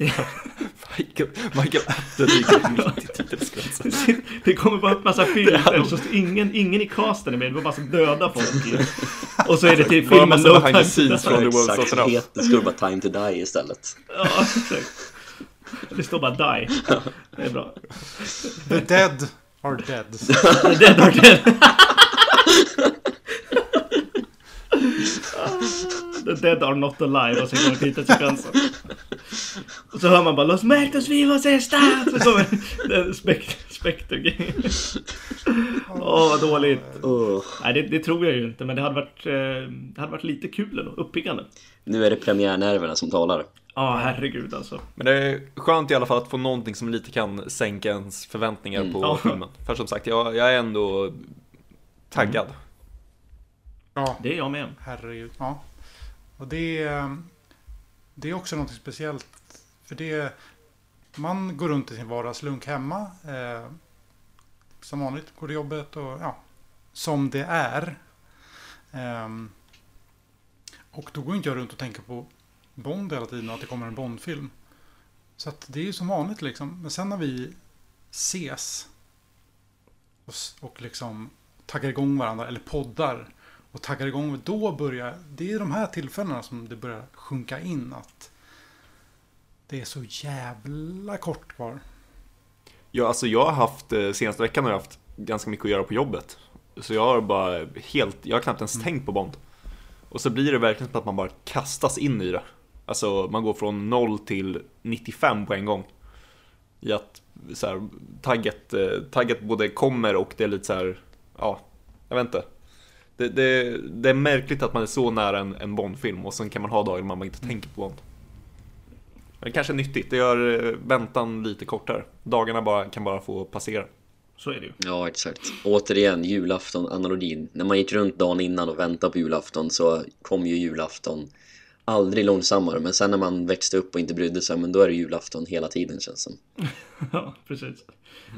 Michael, Michael Apted gick mitt i. Det kommer bara upp massa filmer så ingen, ingen i casten är med. Det var bara så döda folk. Och så är det till filmen massa No Time to Die. från The Exakt, det står bara time to die istället. Ja, exakt. Det står bara Die. Det är bra. The dead are dead. The Dead are Dead. The Dead are not alive och sen kommer titelsekvensen. Och Och så hör man bara Los muertos vivos esta! Så kommer den spek- Spectre-grejen. Åh, vad dåligt. Åh. Nej, det, det tror jag ju inte, men det hade varit, eh, det hade varit lite kul ändå. Uppiggande. Nu är det premiärnerverna som talar. Ja, herregud alltså. Men det är skönt i alla fall att få någonting som lite kan sänka ens förväntningar Mm. på Ja. filmen. För som sagt, jag, jag är ändå taggad. Ja, Det är jag med. herregud. Ja. Och det, är- det är också något speciellt. För det, man går runt i sin vardagslunk hemma. Eh, som vanligt, går till jobbet och ja, som det är. Eh, och då går inte jag runt och tänker på Bond hela tiden och att det kommer en Bondfilm. Så att det är ju som vanligt liksom. Men sen när vi ses och, och liksom taggar igång varandra eller poddar och taggar igång. Då börjar, det är de här tillfällena som det börjar sjunka in att det är så jävla kort kvar. Ja, alltså jag har haft, eh, senaste veckan har jag haft ganska mycket att göra på jobbet. Så jag har bara helt, jag har knappt ens tänkt på Bond. Och så blir det verkligen som att man bara kastas in i det. Alltså man går från 0 till 95 på en gång. I att så här, tagget, eh, tagget både kommer och det är lite så här, ja, jag vet inte. Det, det, det är märkligt att man är så nära en, en Bond-film och sen kan man ha dagar när man inte tänker på Bond. Men det kanske är nyttigt, det gör eh, väntan lite kortare. Dagarna bara, kan bara få passera. Så är det ju. Ja, exakt. Återigen, julafton-analogin. När man gick runt dagen innan och väntade på julafton så kom ju julafton aldrig långsammare. Men sen när man växte upp och inte brydde sig, men då är det julafton hela tiden känns det som. Ja, precis.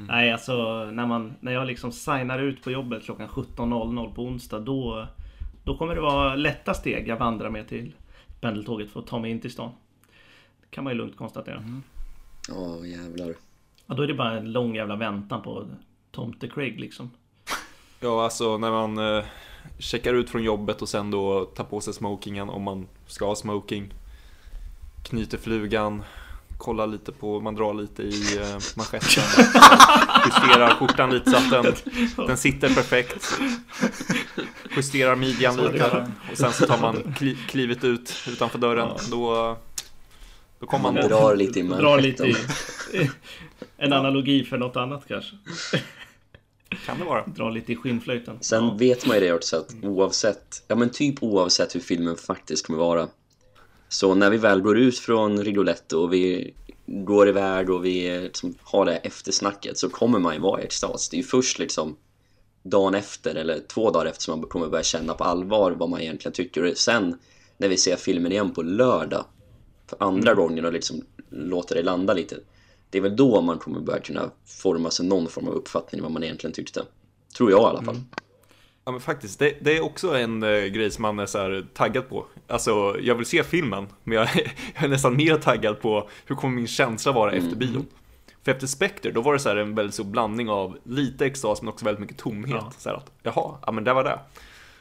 Nej, alltså när, man, när jag liksom signar ut på jobbet klockan 17.00 på onsdag då, då kommer det vara lätta steg jag vandrar med till pendeltåget för att ta mig in till stan. Det kan man ju lugnt konstatera. Åh, jävlar. Ja, då är det bara en lång jävla väntan på Tomte Craig liksom. Ja, alltså när man eh, checkar ut från jobbet och sen då tar på sig smokingen om man ska ha smoking. Knyter flugan, kollar lite på, man drar lite i eh, manschetten. justerar skjortan lite så att den, den sitter perfekt. Justerar midjan lite och sen så tar man kli, klivet ut utanför dörren. Ja. Då, då kommer Man man drar lite i Drar lite i... manschetten. En analogi för något annat kanske. Kan det vara. Drar lite i skinnflöjten. Sen Ja. vet man ju det också att oavsett, ja men typ oavsett hur filmen faktiskt kommer vara. Så när vi väl går ut från Rigoletto och vi går iväg och vi liksom har det eftersnacket så kommer man ju vara i extas. Det är ju först liksom dagen efter eller två dagar efter som man kommer börja känna på allvar vad man egentligen tycker. Och sen när vi ser filmen igen på lördag för andra gången och liksom låter det landa lite. Det är väl då man kommer börja kunna forma sig någon form av uppfattning vad man egentligen tyckte. Tror jag i alla fall. Ja men faktiskt, det, det är också en eh, grej som man är så här taggad på. Alltså, jag vill se filmen, men jag, jag är nästan mer taggad på hur kommer min känsla vara efter bion. För efter Spectre, då var det så här en väldigt så blandning av lite extas men också väldigt mycket tomhet. Ja. Så här att, jaha, ja men det var det.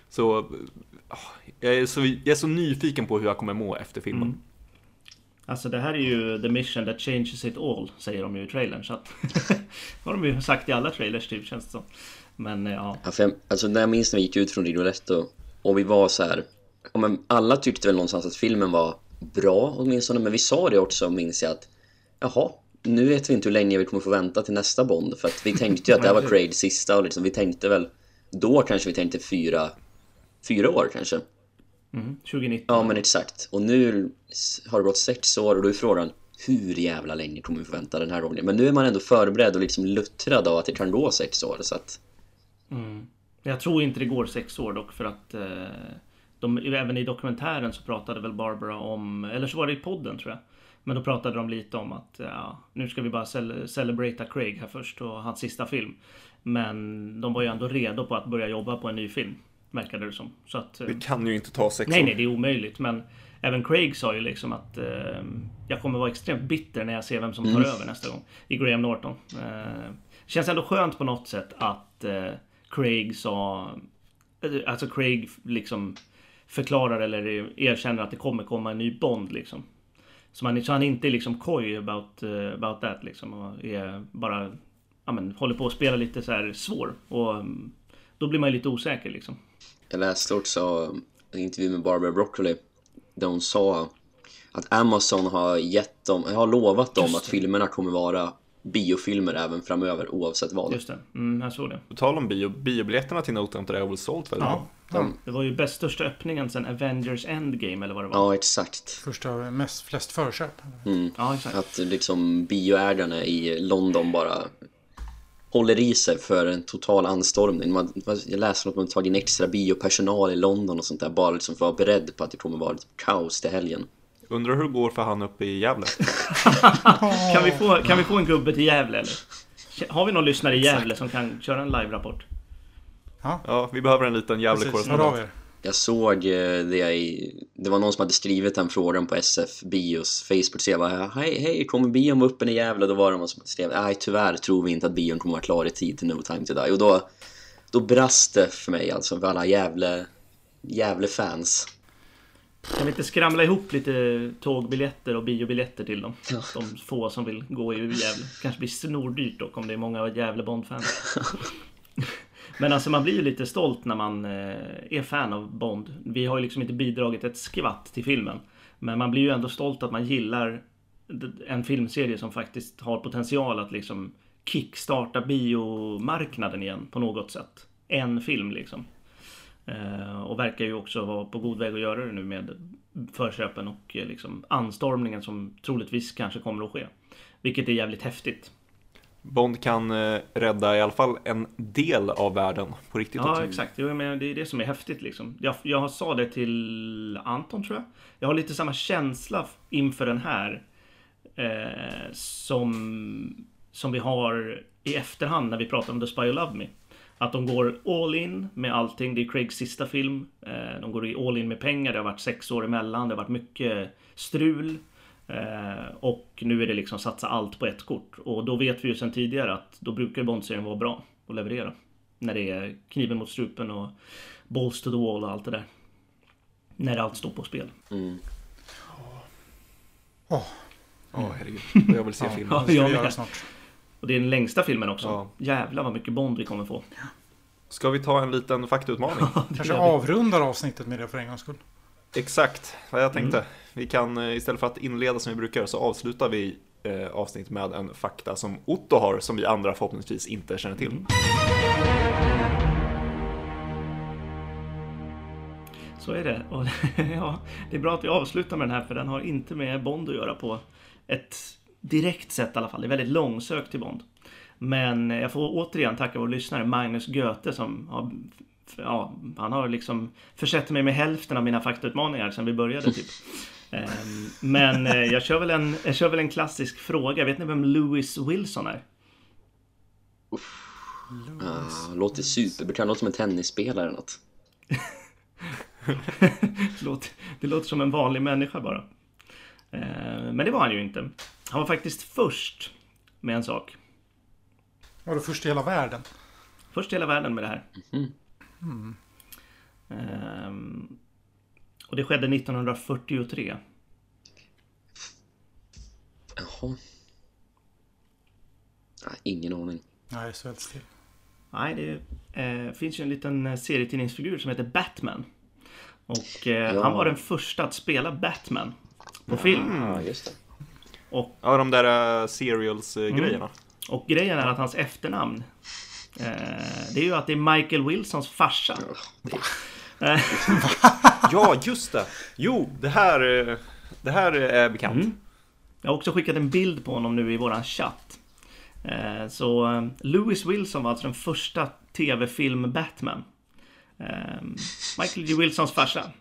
Så, eh, jag är så, jag är så nyfiken på hur jag kommer må efter filmen. Mm. Alltså det här är ju the mission that changes it all, säger de ju i trailern. Så att, har de ju sagt i alla trailers typ, känns det som. Men eh, ja, Ja, för jag, alltså när jag minns när vi gick ut från Rigoletto och vi var så här, men alla tyckte väl någonstans att filmen var bra åtminstone, men vi sa det också minns jag att jaha, nu vet vi inte hur länge vi kommer få vänta till nästa Bond för att vi tänkte ju att det här var Craigs sista och liksom, vi tänkte väl då kanske vi tänkte fyra, fyra år kanske. Mhm, 2019. Ja men exakt. Och nu har det gått sex år och då är frågan hur jävla länge kommer vi få vänta den här gången? Men nu är man ändå förberedd och liksom luttrad av att det kan gå sex år så att Mm. Jag tror inte det går sex år dock för att eh, de, även i dokumentären så pratade väl Barbara om, eller så var det i podden tror jag. Men då pratade de lite om att ja, nu ska vi bara cel- celebrata Craig här först och hans sista film. Men de var ju ändå redo på att börja jobba på en ny film. Verkade det som. Så att, eh, Det kan ju inte ta sex Nej, år. nej, det är omöjligt. Men även Craig sa ju liksom att eh, jag kommer vara extremt bitter när jag ser vem som tar över nästa gång. I Graham Norton. Eh, känns ändå skönt på något sätt att eh, Craig sa... eh, Alltså Craig liksom förklarar eller erkänner att det kommer komma en ny Bond liksom. Så, man, så han inte är liksom coy about, uh, about that liksom. Och är bara... Ja, men, håller på att spela lite så här svår. Och mm, då blir man ju lite osäker liksom. Jag läste också en intervju med Barbara Broccoli där hon sa att Amazon har gett dem, har lovat dem att filmerna kommer vara biofilmer även framöver oavsett vad. Just det, mm, jag såg det. På tal om bio, biobiljetterna till No Time To Die har väl sålt väldigt bra. Det var ju bäst största öppningen sen Avengers Endgame eller vad det var. Ja, exakt. Första, mest, flest förköp. Mm. Ja, exakt. Att liksom bioägarna i London bara håller i sig för en total anstormning. Man, jag läste något om att man tagit in extra biopersonal i London och sånt där bara liksom för att vara beredd på att det kommer vara ett kaos till helgen. Undrar hur det går för han uppe i Gävle? Kan vi, få, kan vi få en gubbe till Gävle eller? Har vi någon lyssnare i Gävle som kan köra en live-rapport? Ja, vi behöver en liten Gävle-korrespondent. Jag såg eh, det i, det var någon som hade skrivit den frågan på SF Bios Facebook-sida. Jag bara, hej, hej, kommer bion vara öppen i Gävle? Då var det någon som skrev, nej tyvärr tror vi inte att bion kommer vara klar i tid till No Time To Die. Och då, då brast det för mig alltså, för alla Gävle, Gävle-fans. Kan vi inte skramla ihop lite tågbiljetter och biobiljetter till dem? Ja. De få som vill gå i Gävle. Kanske blir snordyrt dock om det är många Gävle Bond-fans. Men alltså man blir ju lite stolt när man eh, är fan av Bond. Vi har ju liksom inte bidragit ett skvatt till filmen. Men man blir ju ändå stolt att man gillar en filmserie som faktiskt har potential att liksom kickstarta biomarknaden igen på något sätt. En film liksom. Eh, och verkar ju också vara på god väg att göra det nu med förköpen och eh, liksom anstormningen som troligtvis kanske kommer att ske. Vilket är jävligt häftigt. Bond kan eh, rädda i alla fall en del av världen på riktigt Ja, exakt. Jo, men det är det som är häftigt liksom. Jag, jag sa det till Anton tror jag. Jag har lite samma känsla inför den här. Eh, som, som vi har i efterhand när vi pratar om The Spy Who Loved Me. Att de går all in med allting. Det är Craigs sista film. Eh, de går all in med pengar. Det har varit sex år emellan. Det har varit mycket strul. Eh, och nu är det liksom satsa allt på ett kort. Och då vet vi ju sedan tidigare att då brukar Bond-serien vara bra att leverera. När det är kniven mot strupen och balls to the wall och allt det där. När allt står på spel. Mm. Åh, Ja, herregud. Och jag vill se ja, filmen. det ska jag vi göra snart. Och det är den längsta filmen också. Ja. Jävlar vad mycket Bond vi kommer få. Ska vi ta en liten faktautmaning? Det Kanske avrundar avsnittet med det för en gångs skull. Exakt vad jag tänkte. Mm. Vi kan eh, istället för att inleda som vi brukar så avslutar vi eh, avsnittet med en fakta som Otto har som vi andra förhoppningsvis inte känner till. Mm. Så är det. Och ja, det är bra att vi avslutar med den här för den har inte med Bond att göra på ett direkt sätt i alla fall. Det är väldigt långsökt till Bond. Men jag får återigen tacka vår lyssnare Magnus Göte som har Ja, han har liksom försett mig med hälften av mina faktautmaningar sedan vi började typ. Ehm, Men eh, jag kör, väl en, jag kör väl en klassisk fråga. Vet ni vem Lewis Wilson är? Ah, låter superbekant, låter som en tennisspelare eller något. Det låter, det låter som en vanlig människa bara. Eh, Men det var han ju inte. Han var faktiskt först med en sak. Var det först i hela världen? Först i hela världen med det här. Mm. Ehm, Och det skedde 1943. Jaha. Ah, ingen aning. Nej, så helt still. Nej, det eh, finns ju en liten eh, serietidningsfigur som heter Batman. Och eh, Ja. han var den första att spela Batman på film. Ja, just det. Och, Ja, de där uh, serials-grejerna. och grejen är att hans efternamn eh, Det är ju att det är Michael Wilsons farsa. Eh, Ja, just det! Jo, det här, eh, det här är bekant. Mm. Jag har också skickat en bild på honom nu i våran chatt. Eh, Så eh, Lewis Wilson var alltså den första tv-film Batman. Eh, Michael J. Wilsons farsa.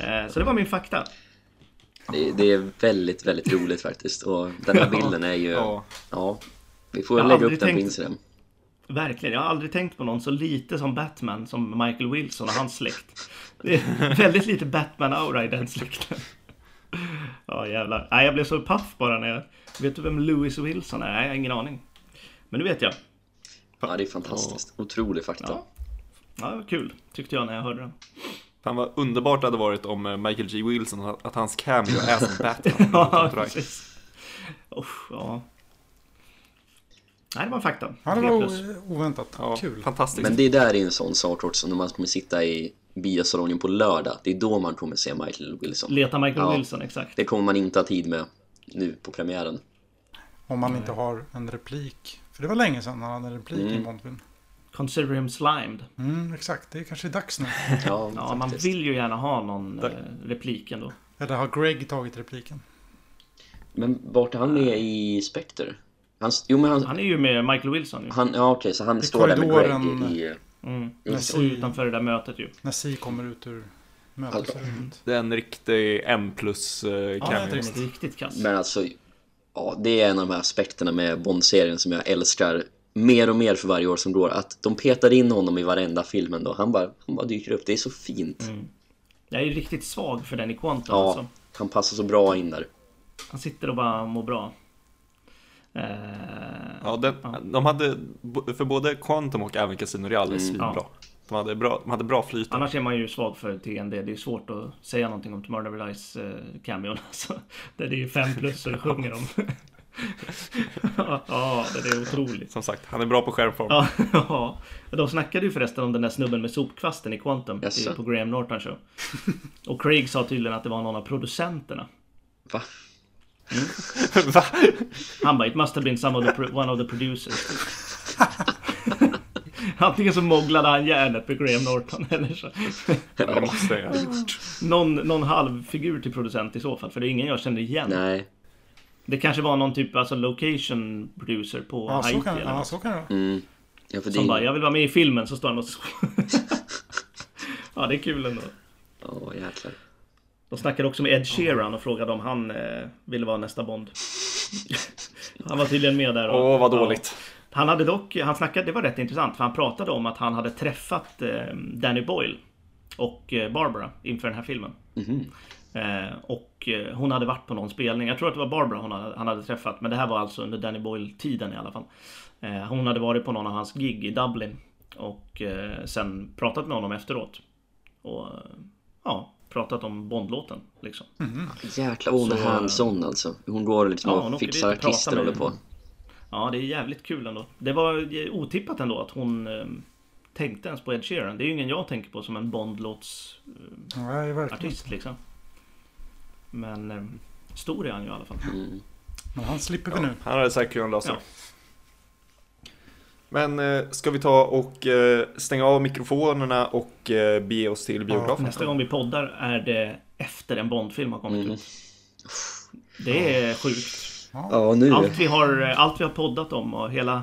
Eh, Så det var min fakta. det. Det är väldigt, väldigt roligt faktiskt. Och den här bilden är ju... Ja. Ja. Vi får lägga upp den på tänkt- Instagram. Verkligen, jag har aldrig tänkt på någon så lite som Batman som Michael Wilson och hans släkt. Det är väldigt lite Batman-aura i den släkten. Ja jävlar. Nej, jag blev så paff bara när jag... Vet du vem Lewis Wilson är? Nej, jag har ingen aning. Men nu vet jag. Ja, det är fantastiskt. Otrolig fakta. Ja. Ja, det var kul tyckte jag när jag hörde den. Fan vad underbart det hade varit om eh, Michael G. Wilson, att- hans cameo är som Batman. Ja, precis. Usch, ja. Nej, det var fakta. Ja, det var oväntat. Ja, Kul. fantastiskt. Men det där är en sån sak också när man kommer sitta i biosalongen på lördag. Det är då man kommer se Michael Wilson. Leta Michael Ja. Wilson, exakt. Det kommer man inte ha tid med nu på premiären. Om man inte har en replik. För det var länge sedan han hade en replik i Mm. Bondfilm. Consider him slimed. Mm, exakt, det är kanske dags nu. Ja, Ja, man vill ju gärna ha någon Där. eh, replik ändå. Eller har Greg tagit repliken? Men vart är han med i Spectre? Han, jo men han, Han är ju med Michael Wilson ju. han ja okej, så han I står där med Greg korridoren. i... Mm. Just Och utanför det där mötet ju. När Si kommer ut ur mötesrummet. Det är en riktig M plus eh, Ja, det är riktigt- Riktigt kass. Men alltså, ja, det är en av de här aspekterna med Bond-serien som jag älskar mer och mer för varje år som går. Att de petar in honom i varenda film ändå. Han bara, han bara dyker upp. Det är så fint. Mm. Jag är ju riktigt svag för den i Quantum Ja, alltså. han passar så bra in där. Han sitter och bara mår bra. Eh, Ja, den, Ja. De hade, för både Quantum och även Casino Real är Mm. svinbra. Ja. De hade bra, de hade bra flyt. Annars är man ju svag för TND. Det är svårt att säga någonting om Tomorrow Never Dies eh, cameon. Alltså, där det är fem plus och det sjunger om. ja, ja, det är otroligt. Som sagt, han är bra på skärmform. Ja, ja. De snackade ju förresten om den där snubben med sopkvasten i Quantum Jaså? i- på Graham Norton show. Och Craig sa tydligen att det var någon av producenterna. Va? Va? Han bara, it must have been some of the one of the producers. Antingen så mogglade han järnet med Graham Norton eller så. Det måste jag ha gjort. Någon, någon halvfigur till producent i så fall, för det är ingen jag känner igen. Nej. Det kanske var någon typ alltså location producer på Ja, så Haiti kan, eller ja, så kan det vara. Mm. Ja, för det Som bara, jag vill vara med i filmen, så står han och så... Ja, det är kul ändå. Åh, jäklar. De snackade också med Ed Sheeran och frågade om han eh, ville vara nästa Bond. han var tydligen med där. Åh, vad ja. dåligt. Han hade dock, han snackade, det var rätt intressant, för han pratade om att han hade träffat eh, Danny Boyle och eh, Barbara inför den här filmen. Mhm. Eh, och eh, hon hade varit på någon spelning, jag tror att det var Barbara hon hade, han hade träffat, men det här var alltså under Danny Boyle-tiden i alla fall. Eh, hon hade varit på någon av hans gig i Dublin och sen pratat med honom efteråt. Och ja, pratat om Bondlåten liksom. Jäklar, hon är hands-on alltså. Hon går liksom Ja, hon och fixar artister och håller på. Ja, det är jävligt kul ändå. Det var eh, otippat ändå att hon eh, tänkte ens på Ed Sheeran. Det är ju ingen jag tänker på som en Bondlåtsartist Nej, verkligen. liksom. Men eh, stor är han ju i alla fall. Mm. Men han slipper vi nu. Han hade säkert kunnat lösa Ja. Men eh, ska vi ta och eh, stänga av mikrofonerna och eh, bege oss till biografen? Nästa gång vi poddar är det efter en Bondfilm har kommit Mm. ut. Det är sjukt. Ja, nu. Allt vi, har, allt vi har poddat om och hela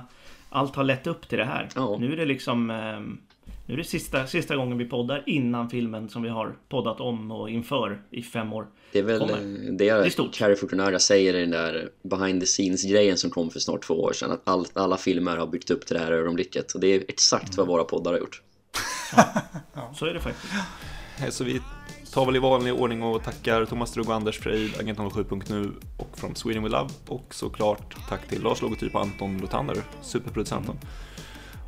Allt har lett upp till det här. Ja. Nu är det liksom eh, Nu är det sista, sista gången vi poddar innan filmen som vi har poddat om och inför i fem år. Det är väl kommer. eh, Det är det stort. Carrie Fortunaga säger i den där behind the scenes-grejen som kom för snart två år sedan. Att all, alla filmer har byggt upp till det här ögonblicket. Och det är exakt vad våra poddar har gjort. Så är det faktiskt. Så vi tar väl i vanlig ordning och tackar Thomas Strug och Anders Freid, Agent07.nu och från Sweden We Love och såklart tack till Lars Logotyp och Anton Lothander, superproducenten.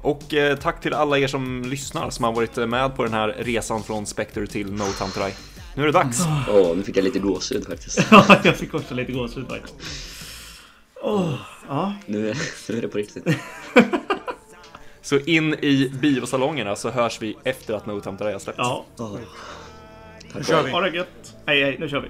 Och eh, tack till alla er som lyssnar som har varit med på den här resan från Spectre till No Time To Die. Nu är det dags! Åh, nu fick jag lite gåshud faktiskt. Ja, jag fick också lite gåshud faktiskt. Åh, ja. Nu är, nu är det på riktigt. Så in i biosalongerna så hörs vi efter att No Time To Die har släppts. Ja, Åh. Nu kör vi. ha det gött. Hej, hej, nu kör vi.